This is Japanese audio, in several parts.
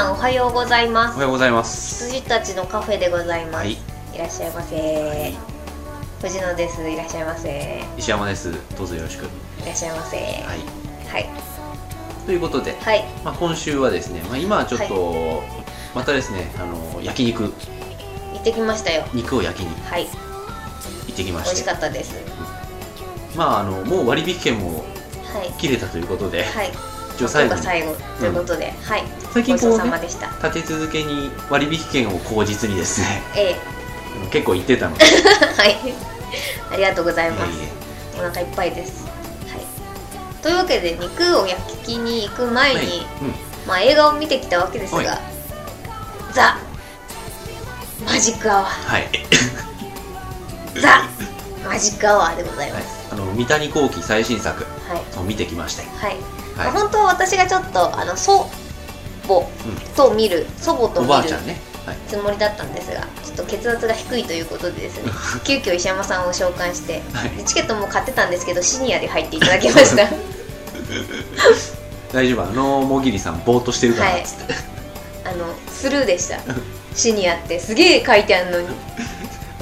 さんおはようございます。おはようございます。羊たちのカフェでございます。はいい、らっしゃいませ。藤野です。いらっしゃいませ。い石山です。どうぞよろしく。らっしゃいませ。はい。はい。はい。ということで、はい。まあ、今週はですね、まあ、今はちょっと、またですね、あの焼肉、行ってきましたよ。肉を焼きにはい。行ってきま美味しかったです。まあ、あのもう割引券もはい。切れたということで、はい。一応最後に今日が最後ということで、はい。最近こう、ね、さまでした。立て続けに割引券を口実にですね、え結構行ってたので、え はい。ありがとうございます。いえいお腹いっぱいです。はい。というわけで肉を焼きに行く前に、えはいまあ映画を見てきたわけですはいが、ザ・マジックアワー。はい、ザ・マジックアワーでございはいます。、あの三谷幸喜最新作はい。を見てきまして、はい。まあはい、本当は私がちょっと、あの、祖母と見る、祖母とお見るはい、つもりだったんですが、ちょっと血圧が低いということでですね、急遽石山さんを召喚して、はい。でチケットも買ってたんですけど、シニアで入っていただきました。大丈夫、あのもぎりさん、ぼーっとしてるからはい。っつって、あの、スルーでした。シニアってすげえ書いてあるのに。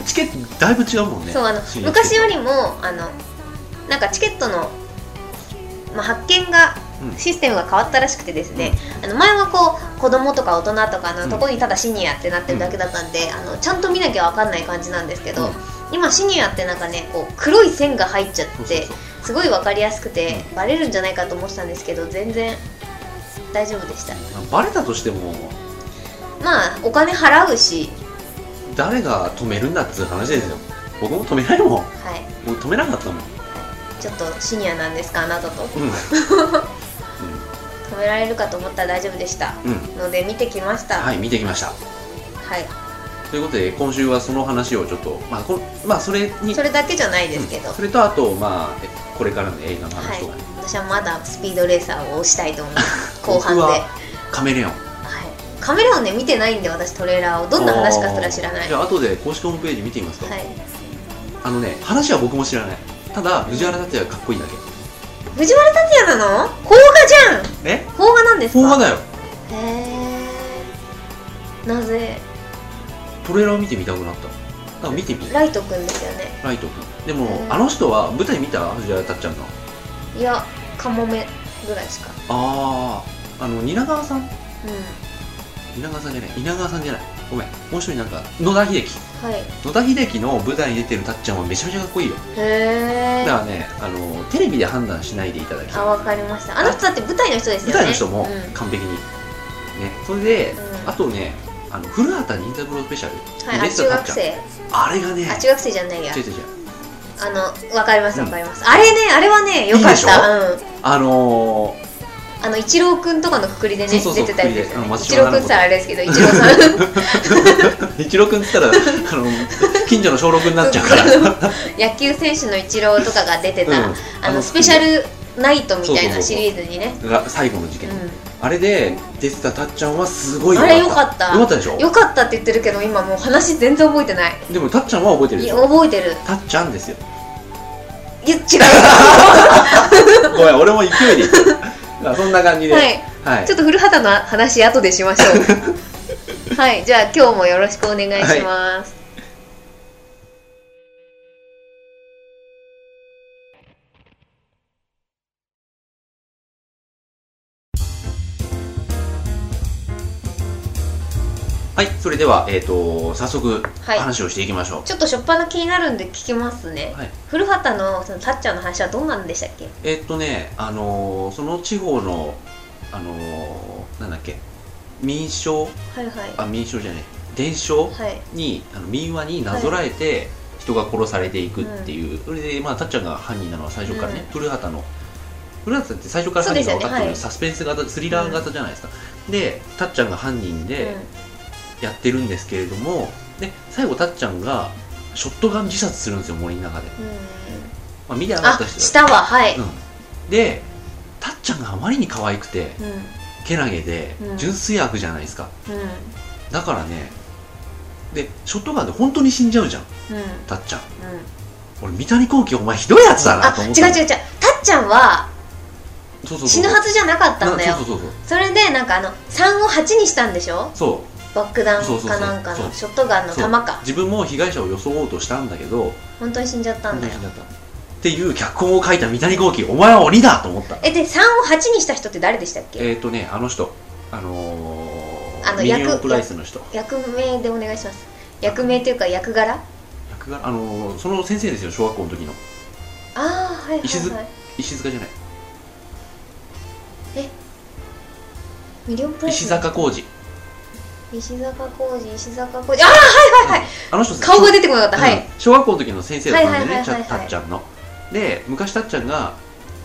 チケットだいぶ違うもんね。そうあの昔よりもあのなんかチケットの、まあ、発券がうんシステムが変わったらしくてですね、あの前はこう子供とか大人とかうん。のところにただシニアってなってるだけだったん。で、あのちゃんと見なきゃ分かんない感じなんですけど、うん。今シニアってなんかねこう黒い線が入っちゃってすごい分かりやすくて、バレるんじゃないかと思ってたんですけど全然大丈夫でした。バレたとしてもまあお金払うし。誰が止めるんだっつう話ですよ。僕も止めないもん。はい。僕止めなかったもん、ちょっとシニアなんですかあなたと。うん 止められるかと思ったら大丈夫でした。うん。ので見てきました。はい見てきました。はい。ということで今週はその話をちょっとまあこまあそれにそれだけじゃないですけど、うん。それとあとまあえこれからの映画のはい話とかね、私はまだスピードレーサーを押したいと思います後半で、カメレオン。カメラをね見てないんで私トレーラーを。どんな話かすら知らない。じゃあ後で公式ホームページ見てみますか、はい。あのね話は僕も知らない。ただ藤原竜也がかっこいいだけ藤原竜也なの？邦画じゃん。え？邦画なんですか？邦画だよ。へえなぜ？トレーラー見てみたくなった。だから見てみ？ライトくんですよね。ライト君でも、うん。あの人は舞台見た？藤原竜也の。いやカモメぐらいしか。あああの蜷川さん？う蜷川さんじゃない。稲川さんじゃないごめんもう一人なんか野田秀樹。んはい。野田秀樹の舞台に出てるたっちゃんはめちゃめちゃかっこいいよ。へえだからねあのテレビで判断しないでいただきたい。あわかりました。あの人だって舞台の人ですよね。舞台の人もうん。完璧に、ねそれで、うん。あとねあの古畑任三郎スペシャル。はい、あに出てたたっちゃん。中学生。あれがねあ中学生じゃないや。違う違う違う。あのわかりますうん。わかります、あれねあれはねよかっいいでしょ？たうん。あのあの一郎くんとかのくくりでね出てたりで。うん一郎く。んって言ったらあれですけど一郎さん。ー、一郎君っつったらあの近所の小6になっちゃうから。野球選手の一郎とかが出てた、うん。ああののスペシャルナイトみたいなシリーズにね。が最後の事件、うあれで出てたたっちゃんはすごいん、あれよかった。よかったでしょ？よかったって言ってるけど今もう話全然覚えてない。でもたっちゃんは覚えてるでしょ？覚えてる。たっちゃんですよ。いや違う。ごめん俺も勢いでまあそんな感じで。ははい。い、ちょっと古畑の話後でしましょう。はい。じゃあ今日もよろしくお願いします、はい、それでは、えー、と早速はい。話をしていきましょう、ちょっと初っ端気になるんで聞きますね、はい。古畑のそのたっちゃんの話はどうなんでしたっけ？えーっとねあのーその地方のあのーなんだっけ民商？はいはい。あ民商じゃない伝承？はい。にあの民話になぞらえて人が殺されていくっていう、それでまあたっちゃんが犯人なのは最初からね、うん。古畑の。古畑って最初から犯人が分かってる、ね。はい。サスペンス型スリラー型じゃないですか、でたっちゃんが犯人でやってるんですけれどもで最後たっちゃんがショットガン自殺するんですよ森の中で、まあ、見てなかあった人下ははい、うん、でたっちゃんがあまりに可愛くてうん。けなげでうん。純粋悪じゃないですか、うだからねでショットガンで本当に死んじゃうじゃんたっちゃん。うん。俺三谷幸喜お前ひどいやつだなあ違うと思った違う違うたっちゃんはそうそうそう死ぬはずじゃなかったんだよ。そうそうそうそれでなんかあの3を8にしたんでしょ？そう爆弾かなんかのショットガンの弾か。自分も被害者を装おうとしたんだけど本当に死んじゃったんだよ。っていう脚本を書いた三谷幸喜お前は鬼だと思った。えで3を8にした人って誰でしたっけ？えっ、ー、とねあの人。あのー、あの役プライスの人。役名でお願いします。役名っていうか役柄？役があのー、その先生ですよ小学校の時の。ああはいはいはい。石塚じゃない。ミリオンプライス？石坂浩二石坂浩二石坂浩二。ああはいはいはい。あの人顔が出てこなかった、はい。うん小学校の時の先生だったんだよねはいはいはいはいちゃたっちゃんの。で昔たっちゃんが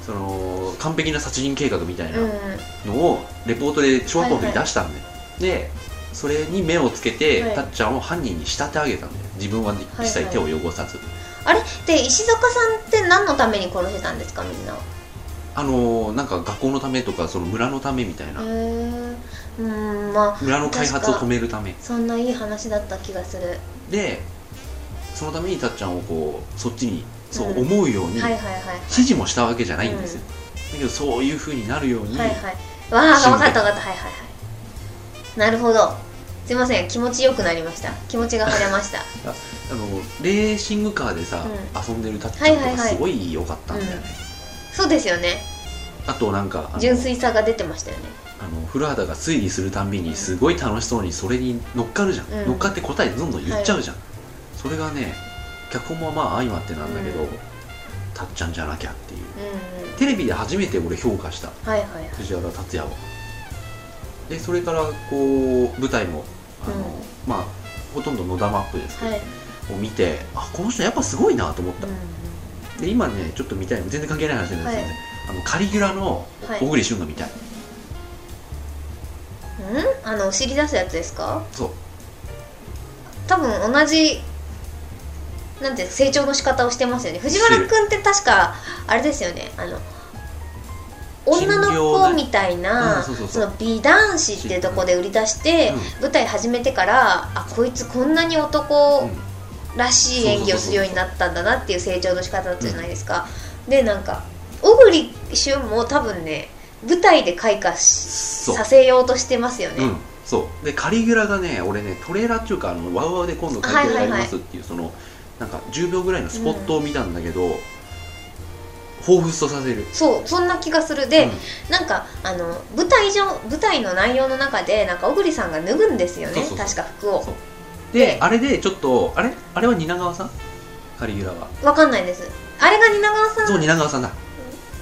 その完璧な殺人計画みたいなうんのをレポートで小学校の時出したんだよ、でそれに目をつけて、はい。たっちゃんを犯人に仕立て上げたんだよ自分は一切手を汚さず、あれ？で石坂さんって何のために殺してたんですかみんな？へあのーなんか学校のためとかその村のためみたいな、えうんまあ村の開発を止めるため。そんないい話だった気がする。でそのためにたっちゃんをこうそっちにそううん。思うように指示もしたわけじゃないんですよ、だけどそういうふうになるように、はいはい。わあ分かった分かった。はいはいはい。なるほど。すいません。気持ちよくなりました。気持ちが晴れました。あのレーシングカーでさ、う遊んでるたっちゃんとかすごい良かったんだよね、そうですよね。あとなんか純粋さが出てましたよねあの古畑が推理するたんびにすごい楽しそうにそれに乗っかるじゃん、うん。乗っかって答えどんどん言っちゃうじゃん、それがね脚本もまあ相まってなんだけど、うん。たっちゃんじゃなきゃっていう。うんうん。テレビで初めて俺評価した。はいはいはい。藤原竜也を。でそれからこう舞台もあの、うん。まあほとんど野田マップですけど、はい。を見てあこの人やっぱすごいなと思った、うんで今ねちょっと見たい。の全然関係ない話なんですけど、はい。ねあのカリギュラのはい。小栗旬が見たい、うん？あの知り出すやつですか？そう。多分同じなんて成長の仕方をしてますよね。藤原君って確かあれですよね。あの女の子みたいな、うんその美男子っていうところで売り出して、舞台始めてからあこいつこんなに男らしい演技をするようになったんだなっていう成長の仕方だったじゃないですか、でなんか小栗旬も多分ね舞台で開花させようとしてますよね、うんそう。でカリギュラがね俺ねトレーラーっていうかあのワウワウで今度カリギュラやりますっていう、そのなんか10秒ぐらいのスポットを見たんだけど、彷彿とさせる。そうそんな気がする。で、うん。なんかあの舞台上舞台の内容の中でなんか小栗さんが脱ぐんですよね。確か服を。でであれでちょっとあれ？あれは蜷川さん？カリギュラは。わかんないです。あれが蜷川さそうん蜷川さんだ。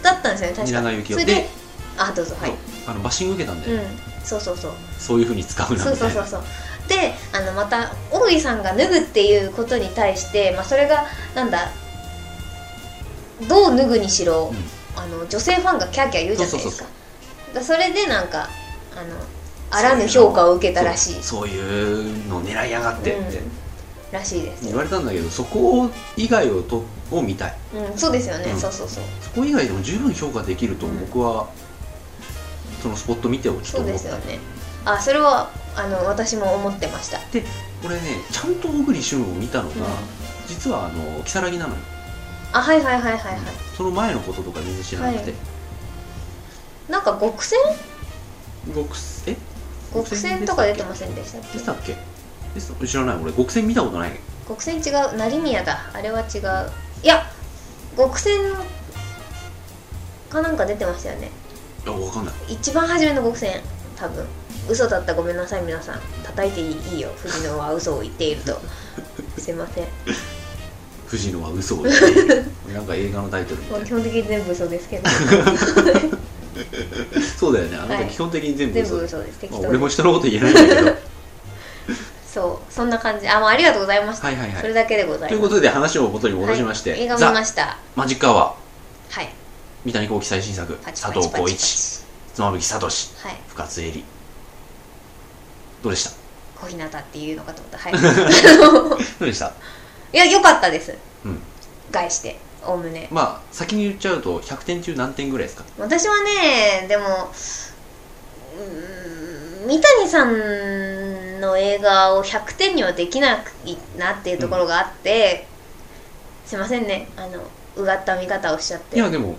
だったんですよね確か。蜷川幸雄。であどうぞはい。あのバッシング受けたんで、うん。そうそうそう。そういうふうに使うなそうそうそうそう。であのまた小栗さんが脱ぐっていうことに対して、まあ、それがなんだどう脱ぐにしろ、あの女性ファンがキャーキャー言うじゃないですか。だそれでなんかあのあらぬ評価を受けたらしい。そういうの狙いやがってって。うん。らしいです。言われたんだけど、そこ以外をとを見たい。うん、そうですよね、うん。そうそうそう。そこ以外でも十分評価できるとうん僕は、そのスポット見てをちょっとそう思ったですよね。あそれはあの私も思ってました。で俺ねちゃんと小栗旬を見たのが、うん。実はあの如月なのよ、あはいはいはいはいはい、その前のこととか全然知らなくて、はい。なんか極戦？極え？極戦とか出てませんでしたっけ？でしたっけ？知らない俺。極戦見たことない。極戦違う成宮だ。あれは違う。いや極戦かなんか出てましたよねいやわかんない。一番初めの極戦多分。嘘だったごめんなさい皆さん。叩いていいいいよ。藤野は嘘を言っていると。すいません。藤野は嘘を言っている。なんか映画のタイトルみたい。もう基本的に全部嘘ですけど。そうだよね。あなはい。た基本的に全部全嘘部嘘です。適まあ俺も人のこと言えないんだけど。そう。そんな感じ。あもうありがとうございました、はいはいはい。それだけでございます。ということで話を元に戻しまして、はい、映画見ザ・ました。マジックアワー。はい三谷幸喜最新作佐藤浩市。妻夫木聡。はい。深津絵里。どうでした？小日向っていうのかと思った。はい。どうでした？いや良かったです。うん。概しておおむね。まあ先に言っちゃうと100点中何点ぐらいですか？私はねでもうーん三谷さんの映画を100点にはできないなっていうところがあって、すいませんね。あのうがった見方をしちゃって。いやでも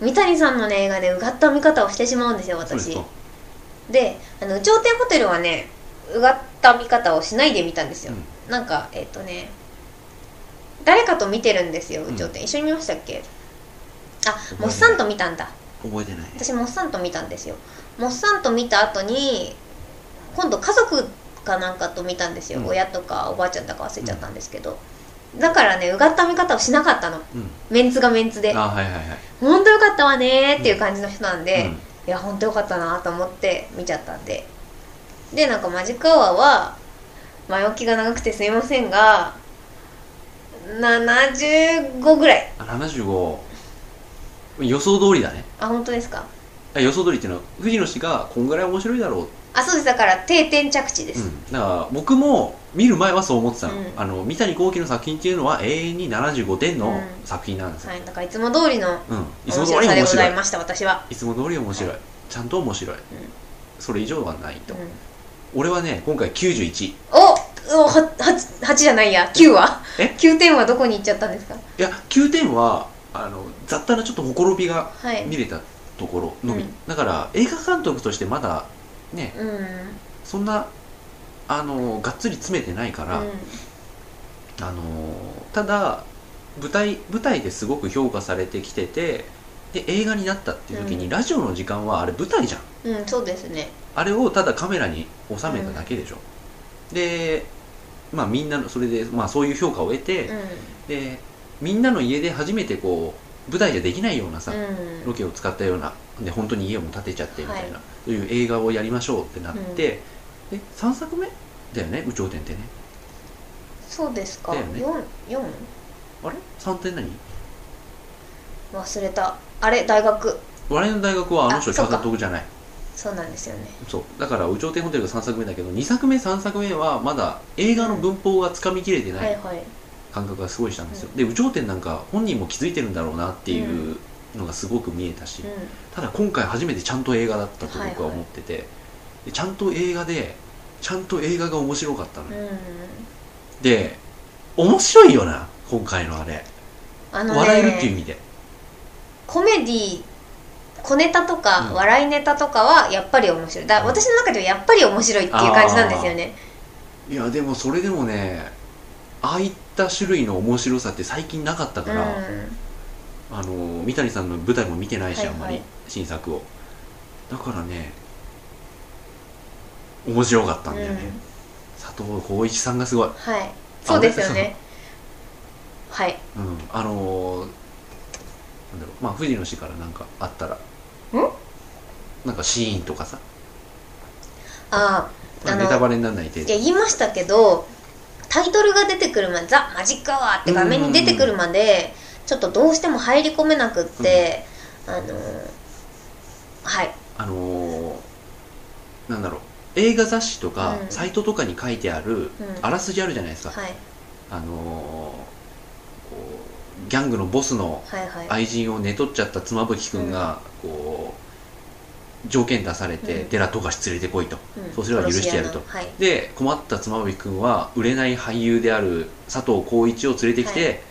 三谷さんのね映画でうがった見方をしてしまうんですよ私。であの有頂天ホテルはねうがった見方をしないで見たんですよ、なんかえっ、とね誰かと見てるんですよ有頂天、一緒に見ましたっけ？あモッサンと見たんだ。覚えてない。私モッサンと見たんですよ。モッサンと見た後に今度家族かなんかと見たんですよ、うん。親とかおばあちゃんだか忘れちゃったんですけど、だからねうがった見方をしなかったの。うん。メンツがメンツで。あはいはいはい。本当よかったわねーっていう感じの人なんで、うん。いや本当よかったなと思って見ちゃったんで。でなんかマジックアワーは前置きが長くてすいませんが75ぐらい。あ75予想通りだね。あ本当ですか？あ予想通りっていうのは藤野氏がこんぐらい面白いだろうあそうです。だから定点着地です、うん、だから僕も見る前はそう思ってたの,、うん。あの三谷幸喜の作品っていうのは永遠に75点のうん作品なんですよ、はい。だからいつも通りのうん。いつも面通り白さでございいました私は。いつも通り面白い、ちゃんと面白い、それ以上はないと、うん。俺はね今回91おおは 8, 8じゃないや。9は。え？9点はどこに行っちゃったんですか？いや9点はあの雑多なちょっとほころびがはい。見れたところのみ、うん。だから映画監督としてまだねうん。そんなあのがっつり詰めてないから、うん。あのただ舞台舞台ですごく評価されてきててで映画になったっていう時に、うん。ラジオの時間はあれ舞台じゃん。うんそうですね。あれをただカメラに収めただけでしょ、でまあみんなのそれで、まあ、そういう評価を得て、うん。でみんなの家で初めてこう舞台じゃできないようなさ、うん。ロケを使ったようなで本当に家も建てちゃってみたいな、はい。そういう映画をやりましょうってなって、で3作目だよね「有頂天」ってね。そうですか、ね。四四？あれ ?3 点何？忘れた。あれ？大学。笑いの大学はあの人あそうか。監督じゃない。そうなんですよね。そう。だから「有頂天ホテル」が3作目だけど2作目3作目はまだ映画の文法がつかみきれてないはいはい。感覚がすごいしたんですよ、で有頂天なんか本人も気づいてるんだろうなっていうのがすごく見えたし、うただ今回初めてちゃんと映画だったとはいはい僕は思ってて、でちゃんと映画でちゃんと映画が面白かったのよ、で面白いよな今回のあれ。あのね笑えるっていう意味で。コメディ小ネタとかうん。笑いネタとかはやっぱり面白い。だうん。私の中ではやっぱり面白いっていう感じなんですよね。いやでもそれでもねああいった種類の面白さって最近なかったから、うあの三谷さんの舞台も見てないし、はいはい。あんまり新作を。だからね面白かったんだよね、うん。佐藤浩市さんがすごい、んはい。そうですよね。はい。うん、あのーなんだろう。まあ藤野氏からなんかあったら。ん？なんかシーンとかさ、ああネタバレにならない程いや言いましたけどタイトルが出てくるまで「ザ・マジック・アワー」って画面に出てくるまでちょっとどうしても入り込めなくって、あのーはい。あのーなんだろう。映画雑誌とか、うん。サイトとかに書いてあるうん。あらすじあるじゃないですか、はい。あのーギャングのボスのはいはい。愛人を寝取っちゃった妻夫木君が、こう条件出されて、うん。寺富樫連れてこいと。うん。そうすれば許してやると。はい。で困った妻夫木君は売れない俳優である佐藤浩市を連れてきて、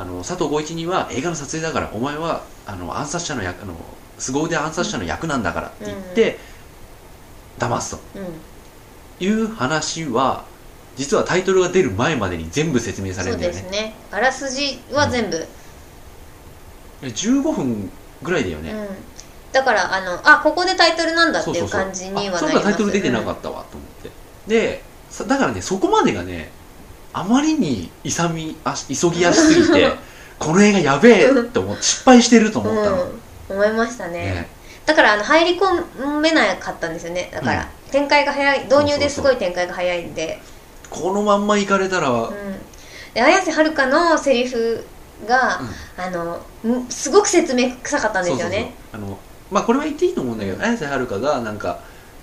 あの佐藤浩市には映画の撮影だからお前はあの暗殺者の役あの凄腕暗殺者の役なんだからって言って、騙すと。うん。いう話は実はタイトルが出る前までに全部説明されそうるんだよね。ですね。あらすじは全部、うん。15分ぐらいだよね、だからあのあここでタイトルなんだっていうそうそうそう。感じにはなりあますそうかタイトル出てなかったわと思って、でさだからねそこまでがねあまりに勇みあ急ぎ足すぎてこの映画やべえって思って失敗してるとうん、思ったの、うん。思いましたね。ね。だからあの入り込めなかったんですよね。だから、展開が早い導入ですごい展開が早いんで。このまんま行かれたら、うん。で綾瀬はるかのセリフが、うん。あのんすごく説明臭かったんですよね。あのまあこれは言っていいと思うんだけど綾瀬はるかがなんか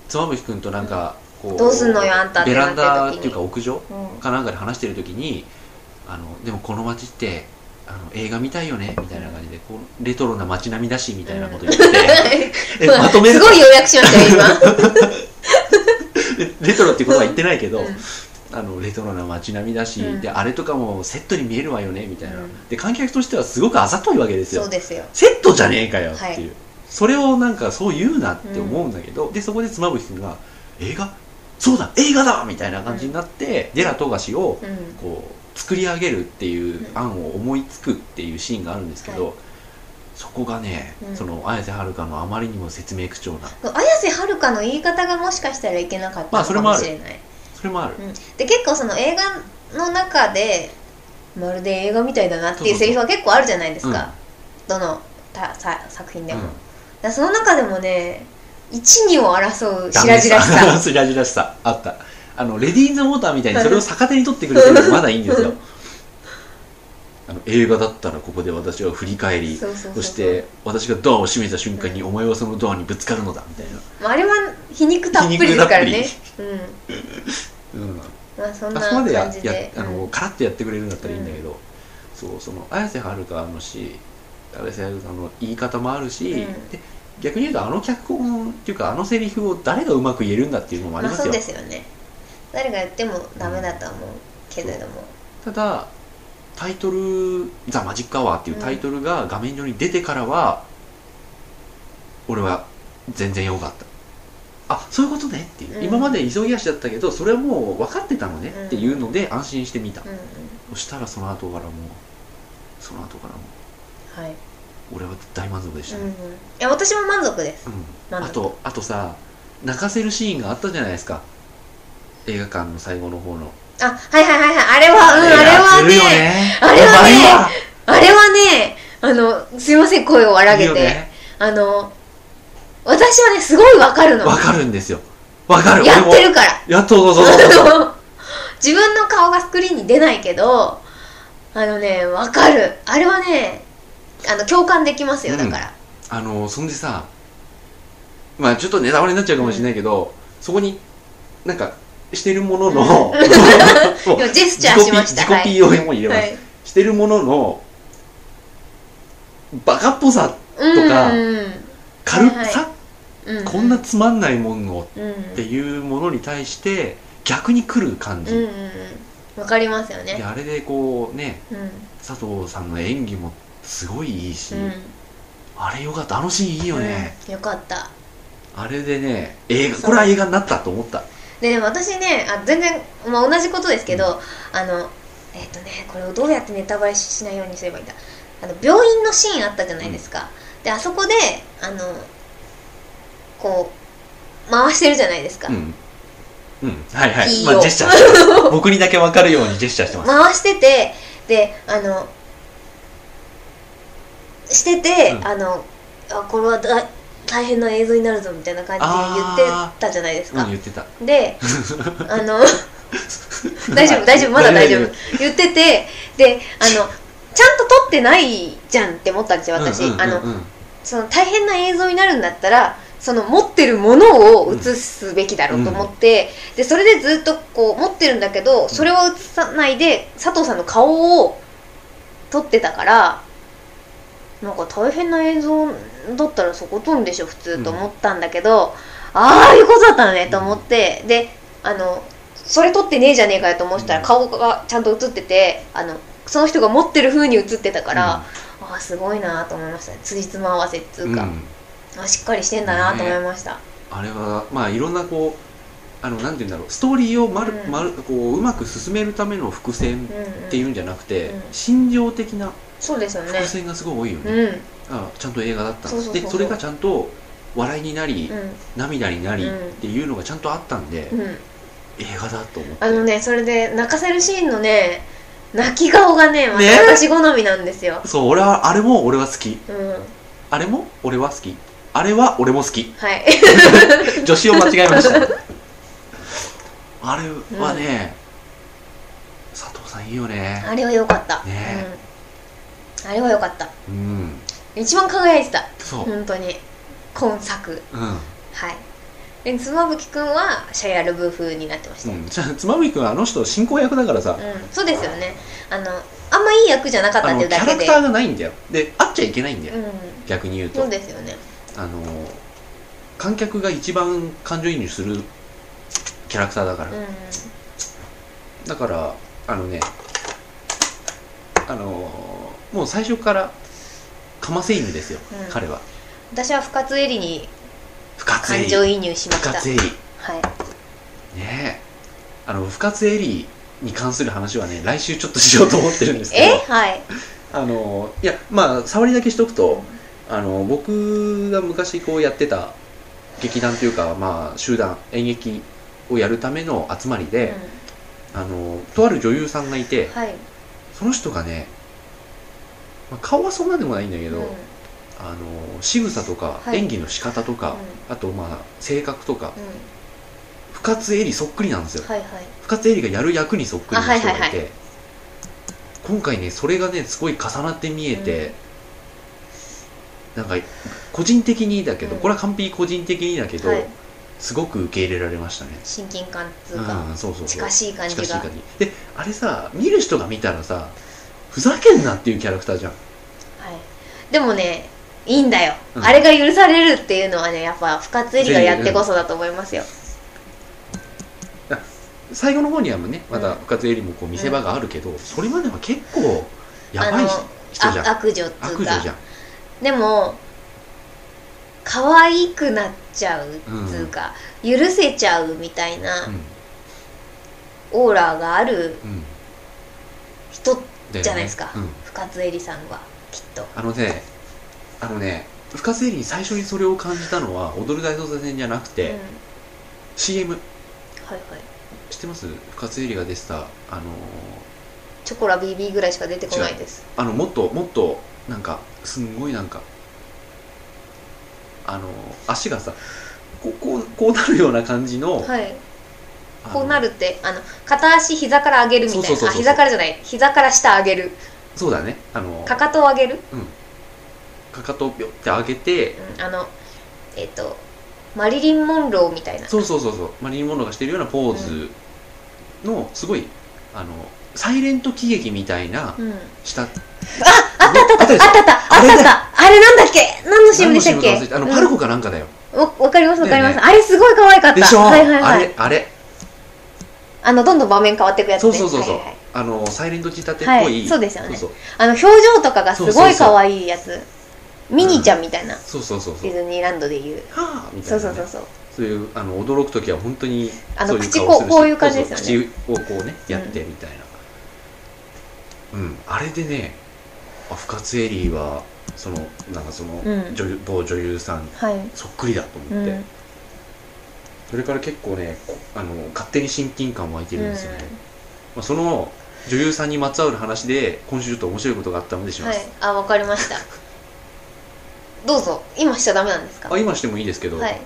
妻夫木君となんかこうどうすんのよあんたってベランダっていうか屋上うん。かなんかで話してる時にあのでもこの街ってあの映画見たいよねみたいな感じでこうレトロな街並みだしみたいなこと言って。て、えまとめるすごい要約しましたよ今。レ レトロってことは言ってないけど、うん。あのレトロな街並みだし、うん。であれとかもセットに見えるわよねみたいな、うん。で観客としてはすごくあざといわけですよ。そうですよ。セットじゃねえかよっていう、はい。それをなんかそう言うなって思うんだけど、でそこで妻夫木君が「映画？そうだ映画だ!」みたいな感じになって、デラ富樫をうん。こう作り上げるっていううん。案を思いつくっていうシーンがあるんですけど、はい。そこがね、うん。その綾瀬はるかのあまりにも説明口調な。綾瀬はるかの言い方がもしかしたらいけなかったのかもしれない、それもある、うん、で結構その映画の中でまるで映画みたいだなっていうセリフは結構あるじゃないですか、どのたさ作品でも、うん。だその中でもね12を争う白々しさ。白々しさ。あった。あのレディー・イン・ザ・ウォーターみたいにそれを逆手に取ってくれてるのまだいいんですよ。あの映画だったらここで私は振り返りそして私がドアを閉めた瞬間にお前はそのドアにぶつかるのだみたいな。まあ、あれは皮肉たっぷりですからね。うん。うん。まあそんなあそこまでやあの、うん。カラッとやってくれるんだったらいいんだけど、そうその綾瀬はるかのし綾瀬はるかの言い方もあるし、うん。で逆に言うとあの脚本っていうかあのセリフを誰がうまく言えるんだっていうのもありまあそうますよ、ですよね。誰がやってもダメだとは思うけれども、ただタイトル「ザ・マジック・アワー」っていうタイトルが画面上に出てからは、俺は全然良かった。あそういうことねっていう、うん。今まで急ぎ足だったけどそれはもう分かってたのねうん。っていうので安心してみた、うんうん。そしたらその後からもうその後からもはい、俺は大満足でしたね、うんうん、いや私も満足です。うん。あとあとさ泣かせるシーンがあったじゃないですか。映画館の最後の方の。あはいはいはいはい。あれはうんあれやはね。ね。あれはねあれはねあのすいません声を荒げて、よね。あの私はねすごいわかるの。わかるんですよ。わかる。やってるから。やっとそうそうそう自分の顔がスクリーンに出ないけどあのねわかる。あれはねあの共感できますよだから、あのそんでさまあちょっとネタバレになっちゃうかもしれないけど、そこになんかしてるものの、今ジェスチャーしました。自己 P をも入れます、はい。してるもののバカっぽさうんとかうん。軽さ、はいはい。うんこんなつまんないものをうんっていうものに対して逆に来る感じ、うんうんうん。わかりますよね。であれでこうねうん。佐藤さんの演技もすごいいいし、うん。あれよかった。あのシーンいいよね、うん。よかった。あれでね映画これは映画になったと思った。ででも私ねあ全然、まあ、同じことですけど、あのえっ、とねこれをどうやってネタバレしないようにすればいいんだ。あの病院のシーンあったじゃないですか、であそこであのこう回してるじゃないですか、うん。うん。はいはい。いまあジェスチャー僕にだけ分かるようにジェスチャーしてます。回しててであのしてて、うん。あのあこれはだ大変な映像になるぞみたいな感じで言ってたじゃないですか、うん言ってた。で あの大丈夫大丈夫まだ大丈夫。言っててであのちゃんと撮ってないじゃんって思ったんですよ私、うんうんうんうん。あのその大変な映像になるんだったらその持ってるものを映すべきだろうと思って、でそれでずっとこう持ってるんだけどそれを映さないで佐藤さんの顔を撮ってたからなんか大変な映像だったらそこ撮るんでしょ普通と思ったんだけど、ああいうことだったのねと思って、であのそれ撮ってねえじゃねえかよと思ってたらうん。顔がちゃんと映っててあのその人が持ってる風に映ってたから、ああすごいなと思いましたね。辻褄合わせっつううんか、うん。あしっかりしてんだなと思いました、あれはまあいろんなこうあのなんて言うんだろう。ストーリーをまる、うん。まるこううまく進めるための伏線うんうんっていうんじゃなくて、うん。心情的なそうですよね。伏線がすごい多いよね、うん。あちゃんと映画だったでそれがちゃんと笑いになり、う涙になりうん。っていうのがちゃんとあったんで、んうん。映画だと思って。あのねそれで泣かせるシーンのね泣き顔がねま私好みなんですよ、そう俺はあれも俺は好き。うん。あれも俺は好き。あれは俺も好き。はい。女子を間違えました。あれはね、佐藤さんいいよね。あれは良かった、ね。うん、あれは良かった。うん。一番輝いてた。本当に。今作。うん。はい。で妻夫木君はシャイア・ルブー風になってました。よ、うん、じゃあ妻夫木君あの人進行役だからさ、うん。そうですよね。あのあんまいい役じゃなかったあっていうだけで。のキャラクターがないんだよ。で会っちゃいけないんだよ、うん。逆に言うと。そうですよね。あの観客が一番感情移入するキャラクターだから、うん。だからあのねあのもう最初からかませ犬ですよ、うん。彼は。私は深津絵里に感情移入しました。深津絵里はい。ねえ。あの深津絵里に関する話はね来週ちょっとしようと思ってるんですけど。え？はい。あのいやまあ触りだけしとくとあの僕が昔こうやってた劇団というか、まあ、集団演劇をやるための集まりで、あのとある女優さんがいてはい。その人がね、まあ、顔はそんなでもないんだけど、うんあの仕草とかはい演技の仕方とか、あとまあ性格とかうんうん深津絵里そっくりなんですよ。はいはい深津絵里がやる役にそっくりな人がいて、あはいはいはい今回ねそれがねすごい重なって見えて、なんか個人的にだけど、うんこれは完璧個人的にだけど、はいすごく受け入れられましたね。親近感っていううんか、そうそうそう。近しい感じが。近しい感じ。であれさ見る人が見たらさふざけんなっていうキャラクターじゃん。はい、でもねいいんだよ、うん。あれが許されるっていうのはねやっぱ深津絵里がやってこそだと思いますよ、最後の方にはねまうん。た深津絵里もこう見せ場があるけど、それまでは結構やばいあの人じゃん。あ悪女っつうか。悪女じゃん。でも可愛くなっちゃうっつうか、許せちゃうみたいなオーラがあるうん。うん人だよねじゃないですか、うん。深津絵里さんはきっと。あのねあのね深津絵里に最初にそれを感じたのは「踊る大捜査線」じゃなくて、うん。CM はいはい。知ってます？深津絵里が出てたあのーチョコラ BB ぐらいしか出てこないです。あのもっともっとなんかすんごいなんかあの足がさこうこうこうなるような感じの、はいこうなるってあの片足膝から上げるみたいな。膝からじゃない。膝から下上げる。そうだね。あのかかとを上げる、かかとをぴょって上げてうん、あのえっ、とマリリン・モンローみたいな。そうそうそうそう。マリリン・モンローがしてるようなポーズのすごいあのサイレント喜劇みたいなうん、した、ああったあったあった。あったあったあった。あったあれなんだっけ？何の CM でしたっけ？あの、パルコかなんかだよ。うんわわかりますわかります、ね。あれすごい可愛かった。でしょ、はいはいはい。あれあれあのどんどん場面変わっていくやつね。そうそうそうそう、はいはいあのサイレント仕立てっぽい、はい。そうですよね。あの表情とかがすごい可愛いやつ。ミニちゃんみたいな、そうそうそうそうそう。ディズニーランドでいう。はあみたそいうな、ね、そうそうそうそう。いうあの驚く時は本当にあの口こうこういう感じですよね。口をこうねやってみたいな。うん、あれでねあ深津絵里はそのなんかその、うん。女優某女優さんはい。そっくりだと思って、うんそれから結構ねこあの勝手に親近感湧いてるんですよね、まあ、その女優さんにまつわる話で今週ちょっと面白いことがあったのでしうん、はい。ます、あわかりました。どうぞ。今しちゃダメなんですか？あ今してもいいですけど、はい。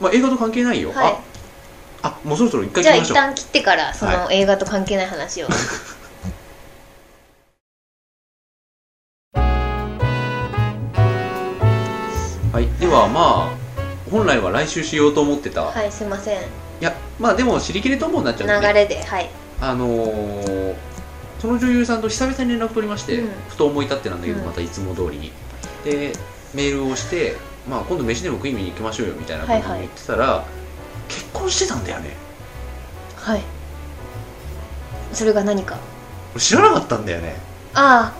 まあ、映画と関係ないよ、はい。ああもうそろそろ一回じゃあ行きましょう。一旦切ってからそのは映画と関係ない話を、はい、ではまあ本来は来週しようと思ってた、い、はいすいません。やまあでも尻切れともになっちゃうんで、流れではい。あのーその女優さんと久々に連絡取りまして、うん。ふと思い立ってなんだけど、うん。またいつも通りに。でメールをして、まあ、今度飯でも食いに行きましょうよみたいな感じで言ってたら、結婚してたんだよね。はい。それが何か？俺知らなかったんだよね。あ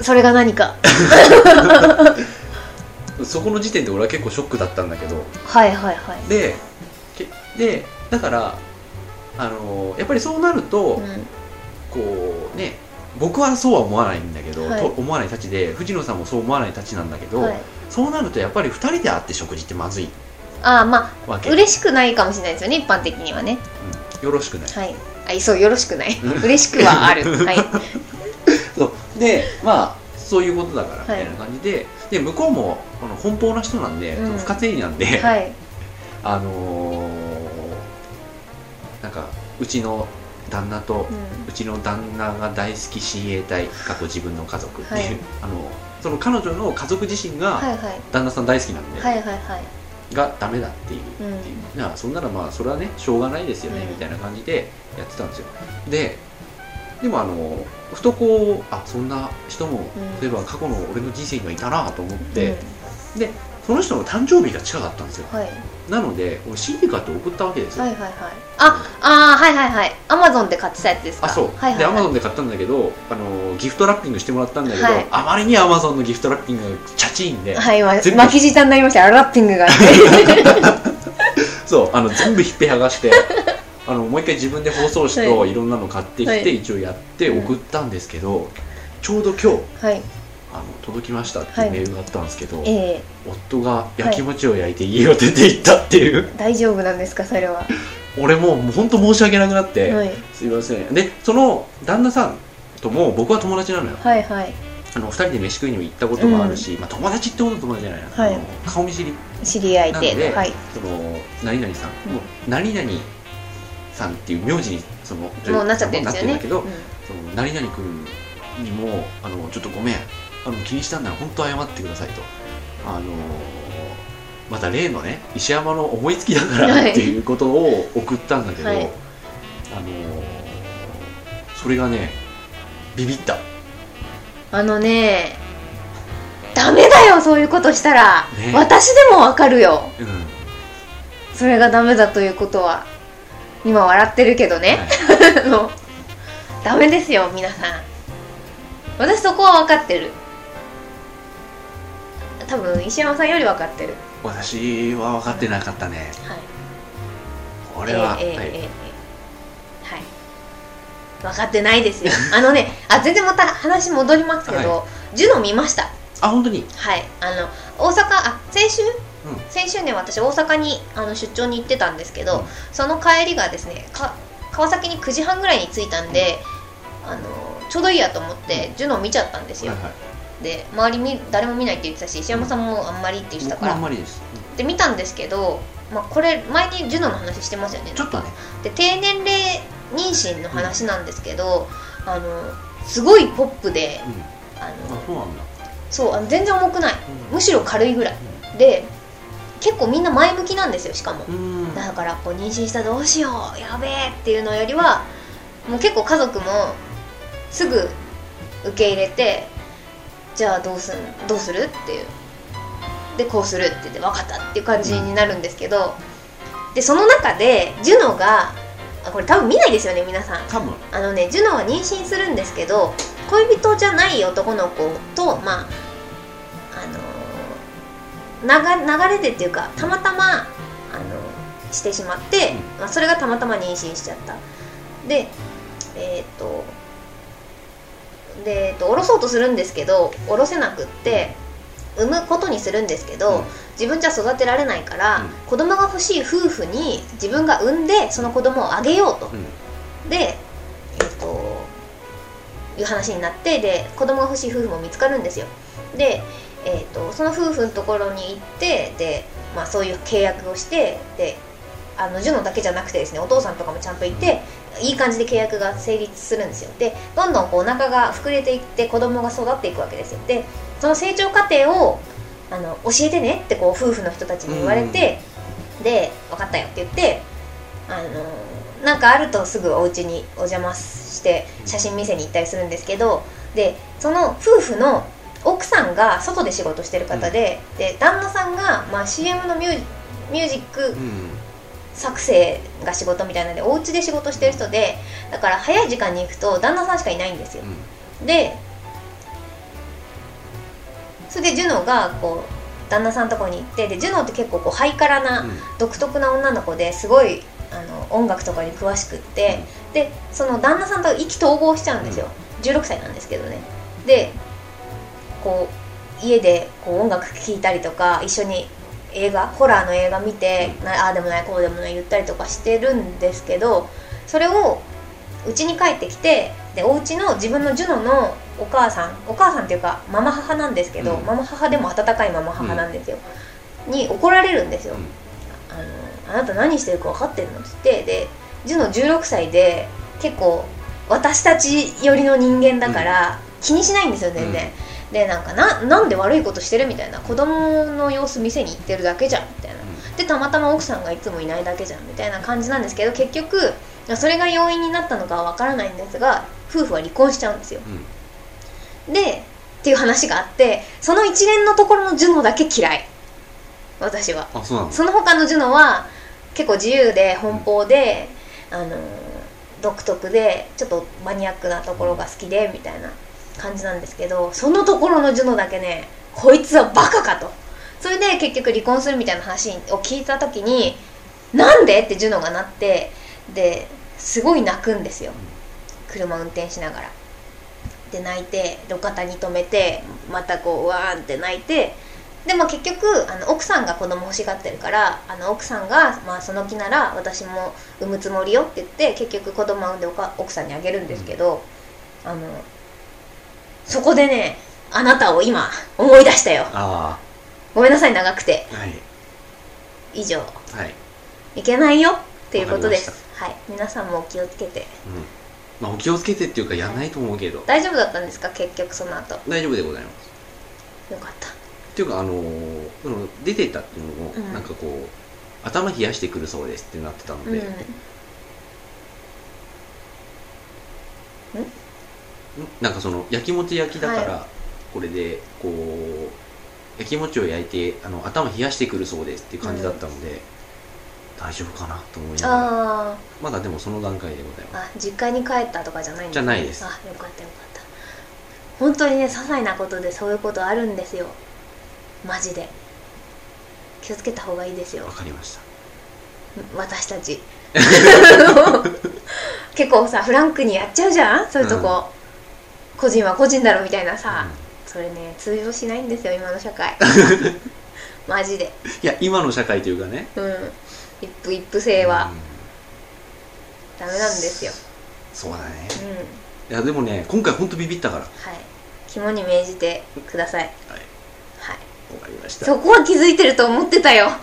あ。それが何か そこの時点で俺は結構ショックだったんだけど。はいはいはい。でけでだからあのーやっぱりそうなると、うん。こうね僕はそうは思わないんだけど、はい。と思わないたちで藤野さんもそう思わないたちなんだけど、はい、そうなるとやっぱり2人で会って食事ってまずい。ああまあ嬉しくないかもしれないですよね一般的にはね。うん。よろしくない、はい。あそうよろしくない。嬉しくはある。はい。そう。でまあそういうことだからみたいな感じで、で向こうもあの奔放な人なんで、うん。深津絵里なんで、はい。あのーなんかうちの旦那と、ううちの旦那が大好き親衛隊過去自分の家族っていう、はい。あのその彼女の家族自身がんはいはい。旦那さん大好きなんで、はいはいはい。がダメだっていう、うん。っていういやそんならまあそれはねしょうがないですよね、うん。みたいな感じでやってたんですよ。ででもあのふとこうあそんな人も、うん例えば過去の俺の人生にはいたなと思って、でその人の誕生日が近かったんですよ。はい。なので俺 CD 買って送ったわけですよ、はいはいはい。ああーはいはいはい。アマゾンで買ってたやつですか？あそう、はいはいでアマゾンンで買ったんだけどあのギフトラッピングしてもらったんだけど、はい。あまりにアマゾンのギフトラッピングがチャチーンで、はい今巻き舌になりましたラッピングが。そうあの全部ひっぺ剥がしてあのもう一回自分で包装紙はといろんなの買ってきて、はい。一応やって送ったんですけど、ちょうど今日はい。あの届きましたってはい。いうメールがあったんですけど、え夫が焼き餅を焼いて家を出て行ったっていう、ー、大丈夫なんですかそれは。俺もうもう本当申し訳なくなって、はい。すいません。でその旦那さんとも僕は友達なのよ。はいはい。あの2人で飯食いにも行ったこともあるし、まあ、友達ってことは友達じゃないな、はい。顔見知り。知り合いで、はい。その何々さん、うん。もう何々さんっていう名字にそのもうなっちゃってるんだけど、うん。その何々君にもあのちょっとごめんあの気にしたんなら本当謝ってくださいと。あのまた例のね石山の思いつきだからはいっていうことを送ったんだけど、はい。あのそれがねビビった。あのねダメだよそういうことしたら、ね。私でもわかるよ。うん。それがダメだということは今笑ってるけどね、あのダメですよ皆さん。私そこは分かってる。多分石山さんより分かってる。私は分かってなかったね。はい。これは、はいええええええ。はい。分かってないですよ。あのねあ全然また話戻りますけど、はジュノ見ました。あ本当に？はい。あの大阪あ先週、うん先週ね私大阪にあの出張に行ってたんですけど、うん。その帰りがですねか川崎に9時半ぐらいに着いたんで、あのちょうどいいやと思って、ジュノ見ちゃったんですよ、はいはい。で周りみ誰も見ないって言ってたし石山さんもあんまりって言ってた僕から、もあんまりです、で見たんですけど、まあ、これ前にジュノの話してますよねちょっとね。で低年齢妊娠の話なんですけど、あのすごいポップでうん。あのあそうなんだ、そうあの全然重くない。うん。むしろ軽いぐらい。で結構みんな前向きなんですよしかも。うん。だからこう妊娠したどうしようやべえっていうのよりはもう結構家族もすぐ受け入れてじゃあどうすんどうするっていう。でこうするって言って分かったっていう感じになるんですけどでその中でジュノがあこれ多分見ないですよね皆さん。あのねジュノは妊娠するんですけど恋人じゃない男の子とまああのー流流れでっていうかたまたまあのしてしまって、まあ、それがたまたま妊娠しちゃった。でえーっとで、えっと、下ろそうとするんですけど下ろせなくって産むことにするんですけど、うん。自分じゃ育てられないから、うん。子供が欲しい夫婦に自分が産んでその子供をあげようと、うん。でえっという話になってで子供が欲しい夫婦も見つかるんですよ。で、えっとその夫婦のところに行ってで、まあ、そういう契約をしてであのジュノだけじゃなくてですねお父さんとかもちゃんといていい感じで契約が成立するんですよ。でどんどんこうお腹が膨れていって子供が育っていくわけですよ。でその成長過程をあの教えてねってこう夫婦の人たちに言われて、で分かったよって言ってあのなんかあるとすぐお家にお邪魔して写真見せに行ったりするんですけどでその夫婦の奥さんが外で仕事してる方で,、で旦那さんが、まあ、CM のミューミュージックうん。作成が仕事みたいなのでお家で仕事してる人でだから早い時間に行くと旦那さんしかいないんですよ。でそれでジュノがこう旦那さんのところに行ってでジュノって結構こうハイカラな独特な女の子ですごいあの音楽とかに詳しくって、でその旦那さんと意気投合しちゃうんですよ、16歳なんですけどね。でこう家でこう音楽聴いたりとか一緒に映画ホラーの映画見て、なああでもないこうでもない言ったりとかしてるんですけどそれを家に帰ってきてでお家の自分のジュノのお母さんお母さんっていうかママ母なんですけど、うん。ママ母でも温かいママ母なんですよ、に怒られるんですよ、あのあなた何してるか分かってるのって言ってでジュノ16歳で結構私たち寄りの人間だから気にしないんですよ全然、でなんかななんで悪いことしてるみたいな。子供の様子見せに行ってるだけじゃんみたいな。でたまたま奥さんがいつもいないだけじゃんみたいな感じなんですけど結局それが要因になったのかは分からないんですが夫婦は離婚しちゃうんですよ。でっていう話があってその一連のところのジュノだけ嫌い。私は。あその他のジュノは結構自由で奔放で、あのー独特でちょっとマニアックなところが好きでみたいな感じなんですけどそのところのジュノだけねこいつはバカかと。それで結局離婚するみたいな話を聞いた時になんでってジュノがなってですごい泣くんですよ。車運転しながら。で泣いて路肩に止めてまたこうわーんって泣いてでも結局あの奥さんが子供欲しがってるからあの奥さんが、まあ、その気なら私も産むつもりよって言って結局子供を産んで奥さんにあげるんですけど、あのそこでねあなたを今思い出したよ。あごめんなさい長くて。あはい。以上。はい。いけないよ。っていうことで。わすはい。皆さんもお気をつけて。うん。まあお気をつけてっていうかやんないと思うけど。大丈夫だったんですか？結局その後。大丈夫でございます。よかった。っていうかあのーその出てったっていうのも、うん。なんかこう頭冷やしてくるそうですってなってたので、うんんなんかその焼き餅焼きだから、はこれでこう焼き餅を焼いてあの頭冷やしてくるそうですっていう感じだったので、大丈夫かなと思いながら。あまだでもその段階でございーます。あ実家に帰ったとかじゃないんですじゃないです。あよかったよかった。本当にね些細なことでそういうことあるんですよ。マジで。気をつけた方がいいですよ。わかりました。私たち。結構さフランクにやっちゃうじゃん？そういうとこ、個人は個人だろみたいなさ、それね通用しないんですよ今の社会。マジで。いや今の社会というかね。うん。一夫一夫制は。うん。ダメなんですよ。そうだね。うん。いやでもね今回本当ビビったから。ははい。肝に銘じてください。い。はい。わかりました。そこは気づいてると思ってたよ。は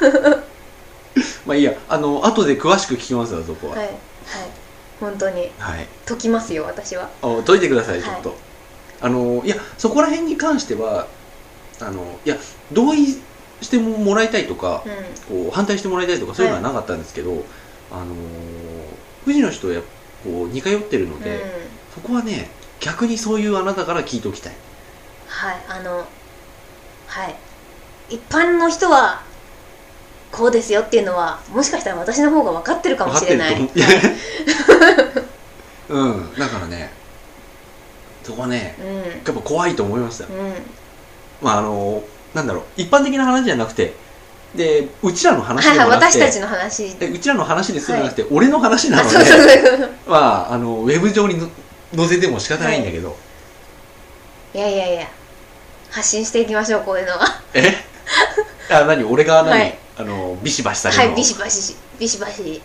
まあいいや。あの後で詳しく聞きますよそこは。はい本当に。はい、解きますよ私は。あ解いてくださいはい。ちょっと、あのいやそこら辺に関してはあのいや同意してももらいたいとかう、ん。こう反対してもらいたいとかそういうのはなかったんですけど、あの富士の人やこう似通ってるので、うん。そこはね逆にそういうあなたから聞いておきたい。はいあのはい。一般の人はこうですよっていうのはもしかしたら私の方が分かってるかもしれない。う。うん。だからねそこはねうん。やっぱ怖いと思いましたうん。まああのなんだろう一般的な話じゃなくてでうちらの話はいはいでもなくて、私たちの話。でうちらの話ですじゃなくて、俺の話なのでまああのウェブ上にの載せても仕方ないんだけど、いやいやいや発信していきましょうこういうのは。え？あ何？俺が何、はい。あのビシバシされるの、はいビシバシビシバシ。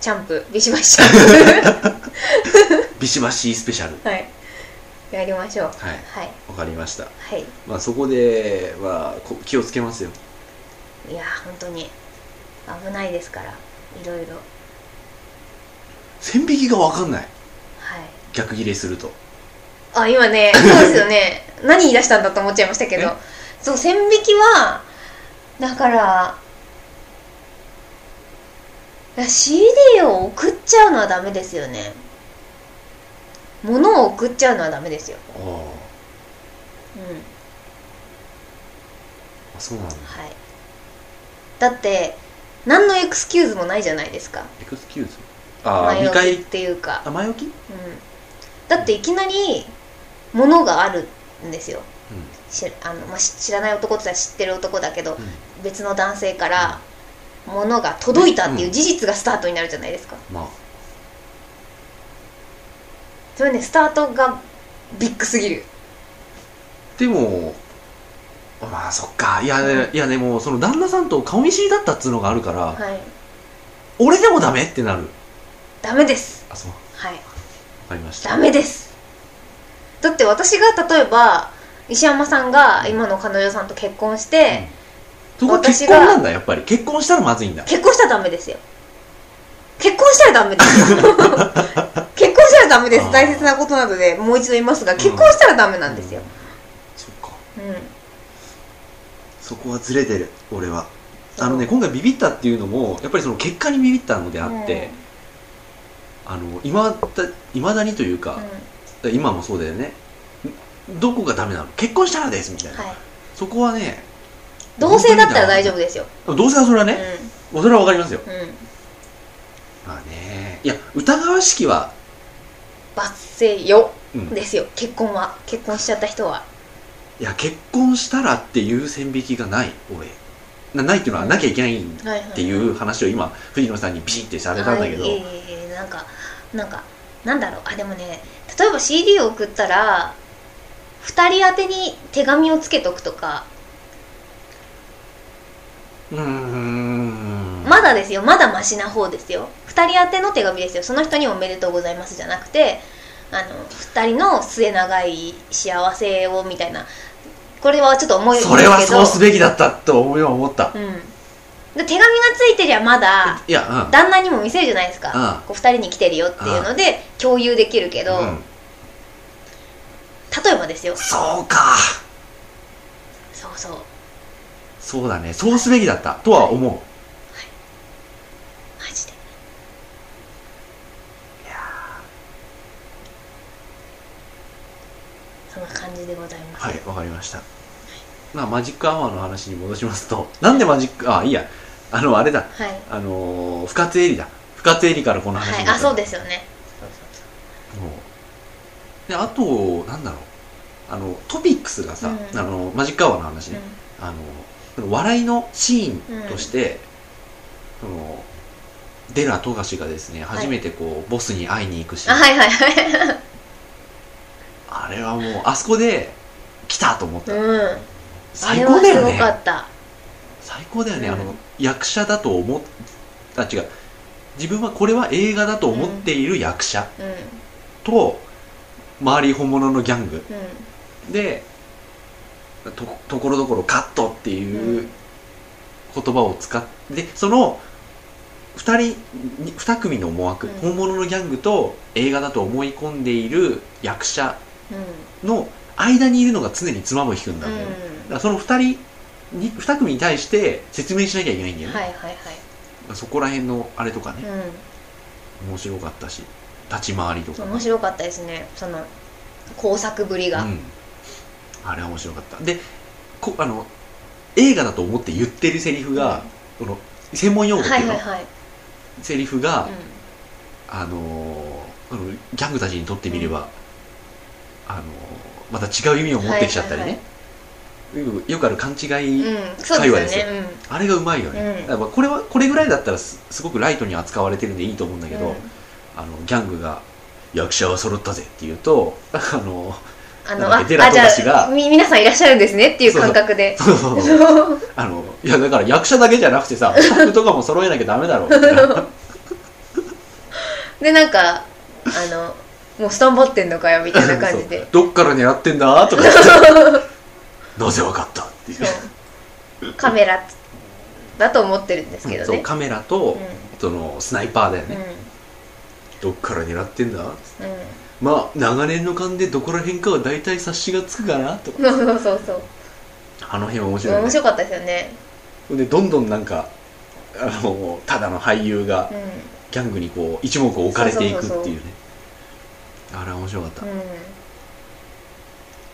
チャンプ。ビシバシチャン ビシバシスペシャル。プはい。やりましょう。はい。はい。わかりました。はい。まあそこではこ気をつけますよ。いや本当に。危ないですから。いろいろ。線引きが分かんない。はい。逆ギレすると。あ今ねそうですよね。何言い出したんだと思っちゃいましたけど。え？そう線引きはだからいや CD を送っちゃうのはダメですよね。物を送っちゃうのはダメですよ。ああ。うん。あそうなんだ。はい。だって何のエクスキューズもないじゃないですか。エクスキューズ？ああ前置きっていうか、あ前置きうんうん、だっていきなり物があるんですよ。しあの、まあ、し知らない男って言ったら知ってる男だけど、別の男性から物が届いたっていう事実がスタートになるじゃないですか、まあ。それねスタートがビッグすぎる。でもまあそっか。いや,、い。やでもその旦那さんと顔見知りだったっつうのがあるから、はい。俺でもダメってなる。ダメです。あそう。わはい。かりました。ダメです。だって私が例えば石山さんが今の彼女さんと結婚して、そこは結婚なんだやっぱり。結婚したらまずいんだ。結婚したらダメですよ。結婚したらダメです。よ 結婚したらダメです。大切なことなのでもう一度言いますが結婚したらダメなんですよ、そっか。うん。そこはずれてる俺は。あのね今回ビビったっていうのもやっぱりその結果にビビったのであって、あのいまだいまだにというか、今もそうだよね。どこがダメなの？結婚したらですみたいな、はい。そこはね同性だったら大丈夫ですよ、同性はそれはね、それはわかりますよ。うん。うんまあねいや疑わしきは、罰せよ。うん、ですよ。結婚は。結婚しちゃった人は。いや結婚したらっていう線引きがない俺。なないっていうのはなきゃいけないっていう話を今藤野さんにビシッてされたんだけど、はいいえなんかなんかなんだろう。あでもね例えば CD を送ったら2人宛てに手紙をつけとくとかまだですよ。まだマシな方ですよ。2人宛ての手紙ですよ。その人におめでとうございますじゃなくてあの2人の末長い幸せをみたいな。これはちょっと思いそれはそうすべきだったと思いは思った。うん、で手紙がついてりゃまだいやうん。旦那にも見せるじゃないですか、うん。こう2人に来てるよっていうので共有できるけど、うん。例えばですよ。そうか。そうそうそうだね。そうすべきだった。とは思う。マジで。そんな感じでございます、はいわかりました。まあマジックアワーの話に戻しますとなんでマジックあいいや。あのあれだ。はい。あのー深津絵里だ。深津絵里からこの話はい、あそうですよね。であとなんだろう。あのトピックスがさ、うん。あのマジックアワーの話ね。そう、あのその笑いのシーンとして、そのデラ富樫がですねい。初めてこう、ボスに会いに行くしはいはいはい。あれはもうあそこで来たと思った、うん。あ最高だよね。かった。最高だよね、うん。あの役者だと思っあ違う。自分はこれは映画だと思っている役者うん。うん。と、周り本物のギャング。うん。でとところどころカットっていう言葉を使ってでその2人に2組の思惑、うん。本物のギャングと映画だと思い込んでいる役者うの間にいるのが常に妻も引くんだね、だうん。からその2人に2組に対して説明しなきゃいけないんだよね、はいはいはい。そこら辺のあれとかね、う面白かったし立ち回りとかん面白かったですね。その工作ぶりが、うん、あれは面白かった。でこあの映画だと思って言ってるセリフが、この専門用語っていうの、はいはいはい、セリフが、うあのーあのギャングたちにとってみれば、あのーまた違う意味を持ってきちゃったりね、よくよくある勘違い、会話ですよですよ。ねあれがうまいよね、うん。これはこれぐらいだったらすすごくライトに扱われてるんでいいと思うんだけど、うん。あのギャングが「役者は揃ったぜ」って言うとあのあのあじゃあみ皆さんいらっしゃるんですねっていう感覚で。そうそう。そうあのいやだから役者だけじゃなくてさスタッフとかも揃えなきゃダメだろう。みたいなでなんかあのもうスタンバってんのかよみたいな感じで。どっから狙ってんだ？とか言って。なぜわかった？っていう。カメラだと思ってるんですけどね。そうカメラと、うそのスナイパーだよんうん。ね、どっから狙ってんだ？うんまあ長年の勘でどこら辺かは大体察しがつくかなと。かそうそうそうそう。あの辺は面白いよね。面白かったですよね。でどんどんなんかあのただの俳優がうん。ギャングにこう一目置かれていくっていうね。あれは面白かった、うん。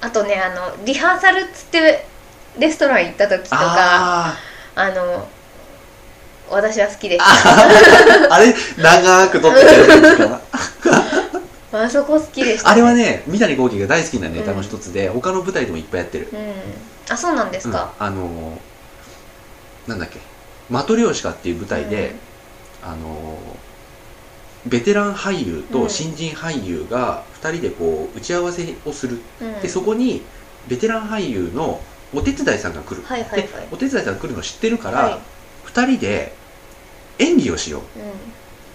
あとねあのリハーサルっつってレストラン行った時とかああの私は好きでしー。あれ？長く撮ってたやつかな。たあそこ好きでした、あれはね三谷幸喜が大好きなネタの一つで、他の舞台でもいっぱいやってる。うん。あそうなんですか、うん。あのーなんだっけ「マトリョーシカ」っていう舞台で、あのーベテラン俳優と新人俳優が2人でこう打ち合わせをする、うん。うんでそこにベテラン俳優のお手伝いさんが来る、はいはいはい。でお手伝いさんが来るの知ってるから、はい。2人で演技をしよう。う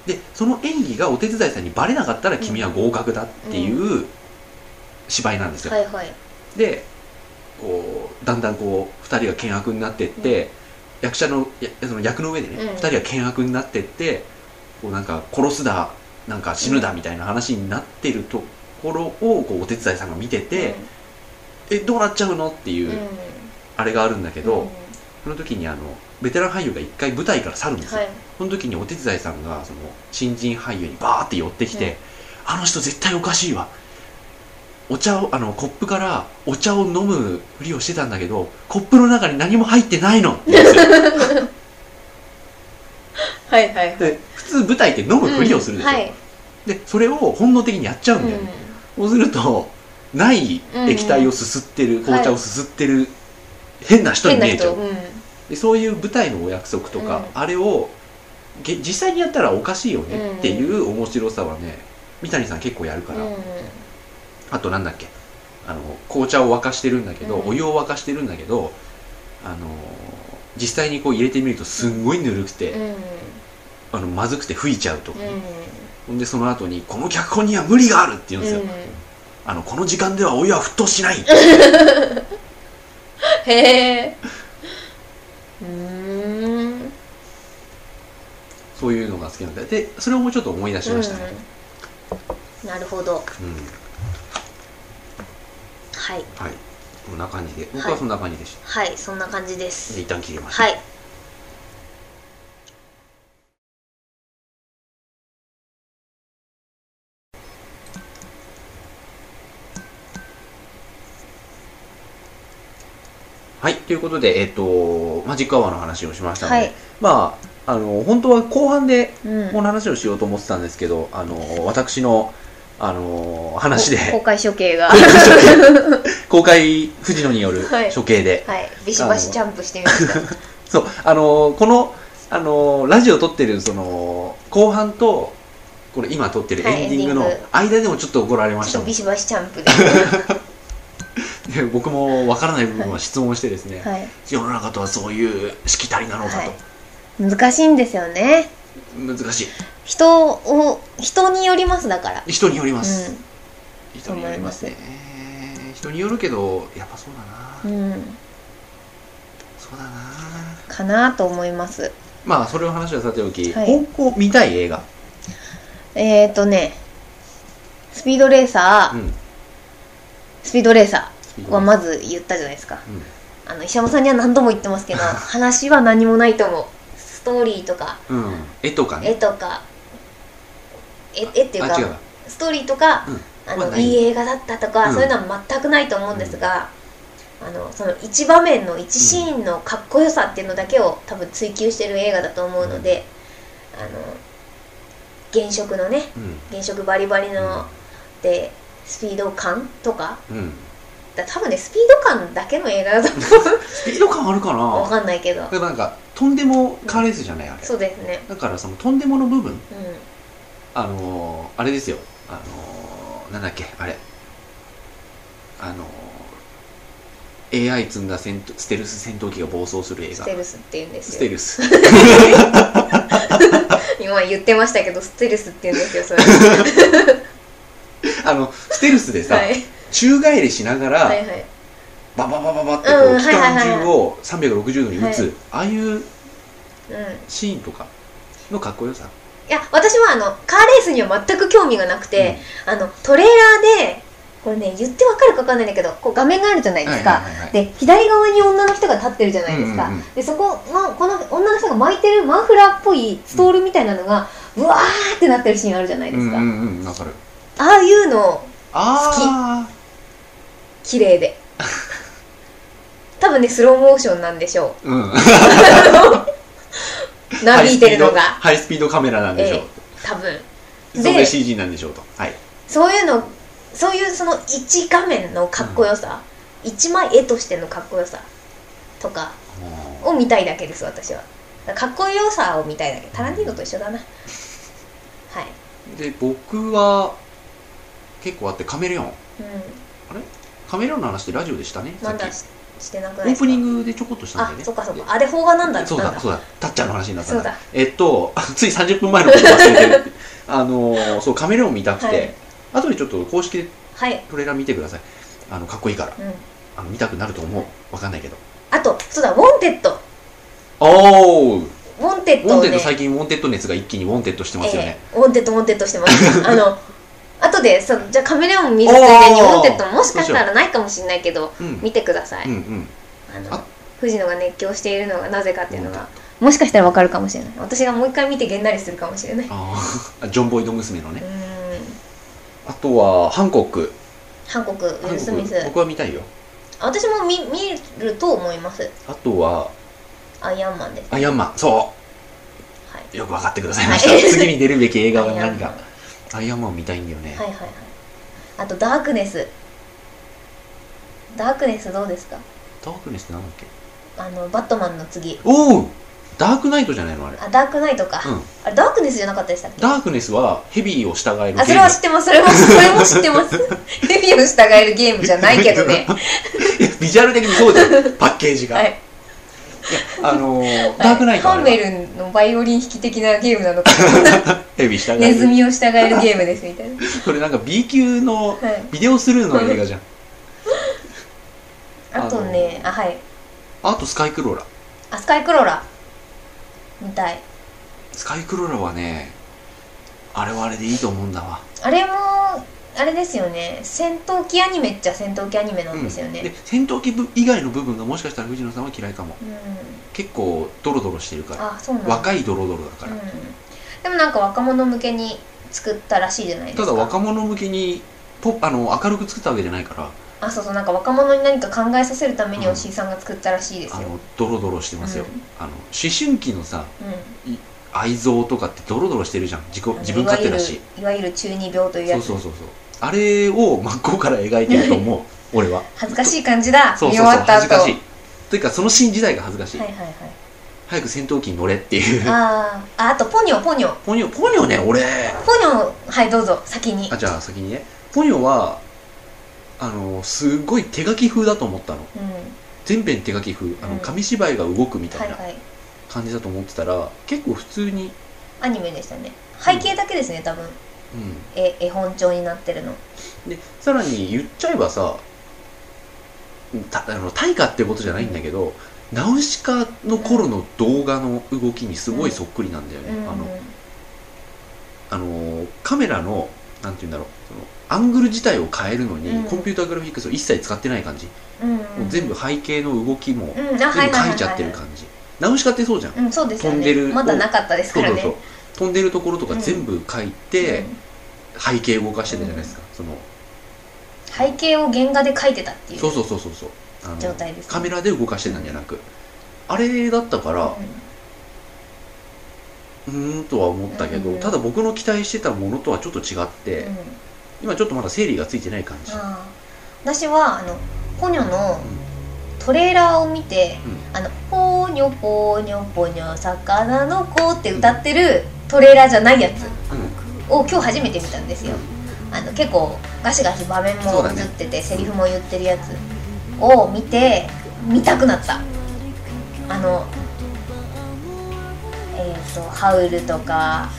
でその演技がお手伝いさんにバレなかったら君は合格だっていう芝居なんですよ、んはいはい。でこうだんだんこう2人が険悪になってって、役者のやその役の上でね、うん。2人が険悪になってってこうなんか殺すだなんか死ぬだみたいな話になってるところをこうお手伝いさんが見てて、えどうなっちゃうのっていう、うんうん。あれがあるんだけど、うん。その時にあのベテラン俳優が一回舞台から去るんですよ、はいその時にお手伝いさんがその新人俳優にバーって寄ってきて、あの人絶対おかしいわ。お茶をあのコップからお茶を飲むふりをしてたんだけどコップの中に何も入ってないの。って言うんですよはいはい。で普通舞台って飲むふりをするでしょ、うんはい。でそれを本能的にやっちゃうんだよね、そうするとない液体をすすってる、ん紅茶をすすってる変な人に見えちゃう、でそういう舞台のお約束とか、うん。あれをげ実際にやったらおかしいよねうん。っていう面白さはね三谷さん結構やるから、うん。あとなんだっけ？あの紅茶を沸かしてるんだけど、うん。お湯を沸かしてるんだけどあの実際にこう入れてみるとすんごいぬるくて、うん。あのまずくて吹いちゃうとかね、うん。ほんでその後に「この脚本には無理がある」って言うんですよ、うん。あのこの時間ではお湯は沸騰しない へえ そういうのが好きなんだでそれをもうちょっと思い出しましたね、うん。なるほど。うん。はい。はい。こんな感じで。僕はそんな感じでした、はいそんな感じです。で一旦切りました、はい。はい、ということで、えっ、と、マジックアワーの話をしましたので、はい。まあ、あの、本当は後半でうん。この話をしようと思ってたんですけど、あの、私の、あの、話で、公開処刑が。公開藤野によるはい。処刑で、はい。ビシバシジャンプしてみました。そう、あの、この、あの、ラジオ撮ってる、その、後半と、これ今撮ってるはいエンディングの間でもちょっと怒られましたビシバシジャンプで。で僕もわからない部分は質問してですね、はい。世の中とはそういうしきたりなのかと、はい難しいんですよね。難しい。人を人によりますだから。人によります、う人によりますね。人によるけどやっぱそうだな、ん、うん、そうだな。かなと思います。まあそれを話はさておき、はい。見たい映画。えーとねスピードレーサー、うん。スピードレーサー。はまず言ったじゃないですか。うん。あの石山さんには何度も言ってますけど 話は何もないと思うストーリーとか。うん、絵とか絵ねとか。絵絵っていうかストーリーとか、うん。あのい。いい映画だったとか、うん。そういうのは全くないと思うんですが、あのその一場面の一シーンのかっこよさっていうのだけを多分追求してる映画だと思うので、あの原色のねうん。原色バリバリの、でスピード感とか。うん。だ多分ねスピード感だけの映画だと思スピード感あるかな？かんないけど。でもなんかとんでもカーレースじゃないあれ。そうですね。だからそのとんでもの部分うあのー、あれですよ。あのー、なんだっけあれ。あのー、AI 積んだ戦闘ステルス戦闘機が暴走する映んス画テルスって言うんですよ。ステルス。今言ってましたけどステルスって言うんですよそれ。あのステルスでさ、はい。宙返りしながら、はいはいバババババってこうんう機関銃を360度に撃つ、はい。ああいううん。シーンとかのかっこよさ？いや私はあのカーレースには全く興味がなくて、あのトレーラーでこれね言ってわかるかわかんないんだけどこう画面があるじゃないですか、で左側に女の人が立ってるじゃないですか、うんうんうん。でそこのこの女の人が巻いてるマフラーっぽいストールみたいなのがブワーってなってるシーンあるじゃないですか、うんうんうんわかる。ああいうのあ綺麗で多分ねスローモーションなんでしょあうん。う なびいてるのが。ハイスピードカメラなんでしょう、え多分。それで CG なんでしょうと。はい。そういうのそういうその一画面のかっこよさ、一枚絵としてのかっこよさとかを見たいだけです私は。だかっこよさを見たいだけ。タランティーノと一緒だな。はい、で僕は結構あってカメレオン。うカメレオンの話ってラジオでしたねん、まださっきししてなくないオープニンググでちょこっとしたんだよね。あそっかそっか。あれ邦画なんだそうだそうだ。たっちゃんの話になったんだ。えっと つい30分前のこと忘れてる。あのーそうカメレオン見たくて、はい。後でちょっと公式ではい、トレーラー見てください。あのかっこいいから。うん、あの見たくなると思う。わかんないけど。あとそうだウォンテッド。おおウウォンテッドォンをねテッド最近ウォンテッド熱が一気にウォンテッドしてますよね、ええ。ウォンテッドウォンテッドしてます。あの 後でそうじゃあカメレオン見るついでにウォンテッドもしかしたらないかもしれないけどうん。見てください、うんうん。あのあ。藤野が熱狂しているのがなぜかっていうのがもしかしたらわかるかもしれない。私がもう一回見てげんなりするかもしれない。あー。ジョン・ボイド娘のね。ん。あとはハンコック。ハンコクウィル・スミス。僕は見たいよ。私も見見ると思います。あとはアイアンマンですアイアンマンそはい、うよく分かってくださいました、はい次に出るべき映画は何かアイアンマンを見たいんだよね、はいはいはい。あとダークネス。ダークネスどうですか？ダークネスってなんだっけ？あのバットマンの次。おおダークナイトじゃないのあれ。あダークナイトか、うん。あれダークネスじゃなかったでしたっけ？ダークネスはヘビーを従えるあそれは知ってます。それもそれも知ってます。ヘビを従えるゲームじゃないけどね。いやビジュアル的にそうじゃん。パッケージが、はいいやあのーダークナイト。ハンメルルのバイオリン弾き的なゲームなのか。ヘビー従える。ネズミを従えるゲームですみたいな。それなんか B 級のはい。ビデオスルーの映画じゃん。あとねあはい。あとスカイクローラ。あスカイクローラ。見たい。スカイクローラはねあれはあれでいいと思うんだわ。あれもあれですよね。戦闘機アニメっちゃ戦闘機アニメなんですよね。うん。で戦闘機部以外の部分がもしかしたら藤野さんは嫌いかも。うん、結構ドロドロしてるから。あそうな若いドロドロだから、うん、でもなんか若者向けに作ったらしいじゃないですか。ただ若者向けにポあの明るく作ったわけじゃないから。あそうそう。なんか若者に何か考えさせるために押井さんが作ったらしいですよ、あのドロドロしてますよ、うん。あの思春期のさうん。愛憎とかってドロドロしてるじゃん。自己自分勝手だし。いわゆる中二病というやつ。そうそうそうそうあれを真っ向から描いてると思う。俺は。恥ずかしい感じだ。そうそうそう。見終わった後。恥ずかしい。というかそのシーン自体が恥ずかしい、はいはいはい。早く戦闘機に乗れっていう。あー。ああとポニョポニョ。ポニョポニョね俺。ポニョはいどうぞ。先に。あじゃあ先にね。ポニョはあのすごい手書き風だと思ったの。うん。全編手書き風。あのうん。紙芝居が動くみたいいはい。感じだと思ってたら、結構普通に、アニメでしたね。背景だけですね多分うえ絵本調になってるの。ん、でさらに言っちゃえばさたあの大河ってことじゃないんだけど、ナウシカの頃の動画の動きにすごいそっくりなんだよね、うん。あのあのカメラのなんて言うんだろうそのアングル自体を変えるのに、うん。コンピューターグラフィックスを一切使ってない感じ、うん。うんもう全部背景の動きもうん。全部書いちゃってる感じ、ナウシカってそうじゃん、うんそうですよ飛んでるねまだなかったですからね。そうそうそう飛んでるところとか全部書いて、うん。背景動かしてたじゃないですか、その。背景を原画で描いてたっていうそうそうそうそう状態ですね。カメラで動かしてたんじゃなくあれだったからうーんとは思ったけど、うんただ僕の期待してたものとはちょっと違って、うん。うん今ちょっとまだ整理がついてない感じ、私はあのポニョのトレーラーを見て「あのポーニョポーニョポニョ魚の子」って歌ってるトレーラーじゃないやつうん。を今日初めて見たんですよ。あの結構ガシガシ場面も映ってて、セリフも言ってるやつを見て見たくなった。あのえっ、とハウルとか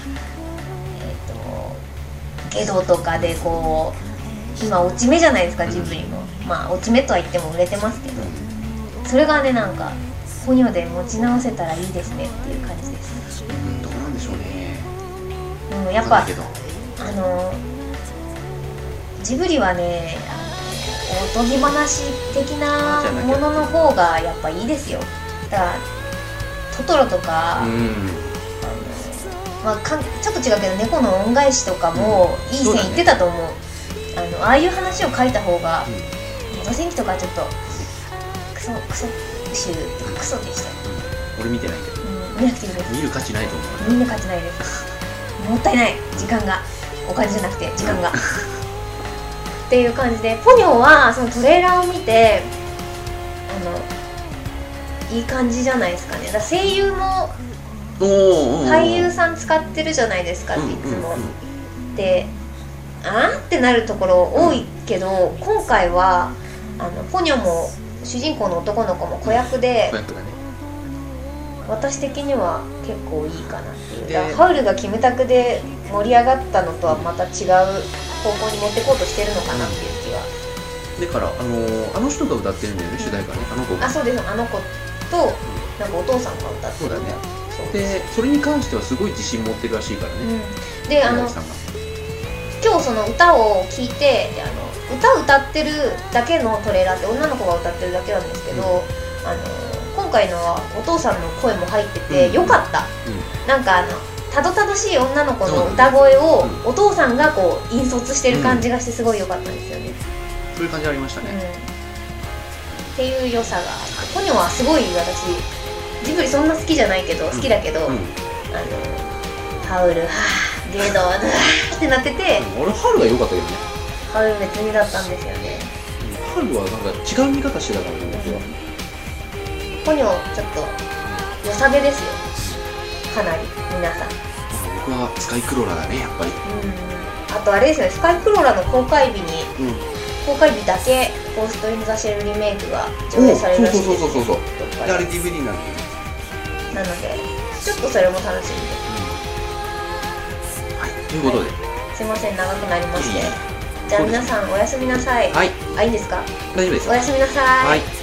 えっ、とゲドとかでこう今落ち目じゃないですかジブリも。まあ落ち目とは言っても売れてますけど。それがねなんかポニョで持ち直せたらいいですねっていう感じです。うんどうなんでしょうねうんやっぱあのジブリはねおとぎ話的なものの方がやっぱいいですよ。だからトトロとか、あのうんまあ、かんちょっと違うけど猫の恩返しとかもいい線いってたと思う,、あのああいう話を書いた方がうん。江戸戦記とかちょっとクソクソ集とかクソでした。よ、俺見てないけど。うん、見なくていいです。見る価値ないと思う。みんな勝ちないですもったいない。時間が。お金じゃなくて時間が。っていう感じでポニョはそのトレーラーを見てあのいい感じじゃないですかね。だ声優も俳優さん使ってるじゃないですか、うんいつも、であー？ってなるところ多いけど、今回はあのポニョも主人公の男の子も子役で私的には結構いいかなっていう。ハウルがキムタクで盛り上がったのとはまた違う方向に持ってこうとしてるのかなっていう気は、だからあのーあの人が歌ってるんだよね主題歌ね。あの子が。あそうです。あの子となんかお父さんが歌ってる。そうだね。でそれに関してはすごい自信持ってるらしいからね。うん、であの今日その歌を聴いてであの歌歌ってるだけのトレーラーって女の子が歌ってるだけなんですけど、あの今回のはお父さんの声も入ってて、うん。よかった。うん。なんかあのたどたどしい女の子の歌声をうお父さんがこう引率してる感じがしてすごい良かったんですよね、そういう感じありましたね、うん、っていう良さがポニョはすごい私ジブリそんな好きじゃないけど好きだけど、うん。あのハウルはぁゲドはぁってなってて、俺春が良かったけどね。ハウル別にだったんですよね。春はなんか違う見方してたからね僕はポニョちょっと良さげですよ。かなり皆さん。僕はスカイクローラーだねやっぱり。うん。あとあれですよねスカイクローラの公開日にうん。公開日だけ「ゴースト・イン・ザ・シェル」リメイクが上映されるらしいです。そうそうそうそうそうあれで DVD ななのでちょっとそれも楽しみはいということでで。すいません長くなりまして。いえいえ。じゃあ皆さんおやすみなさい。はい。あいいんですか？大丈夫です。おやすみなさい。はい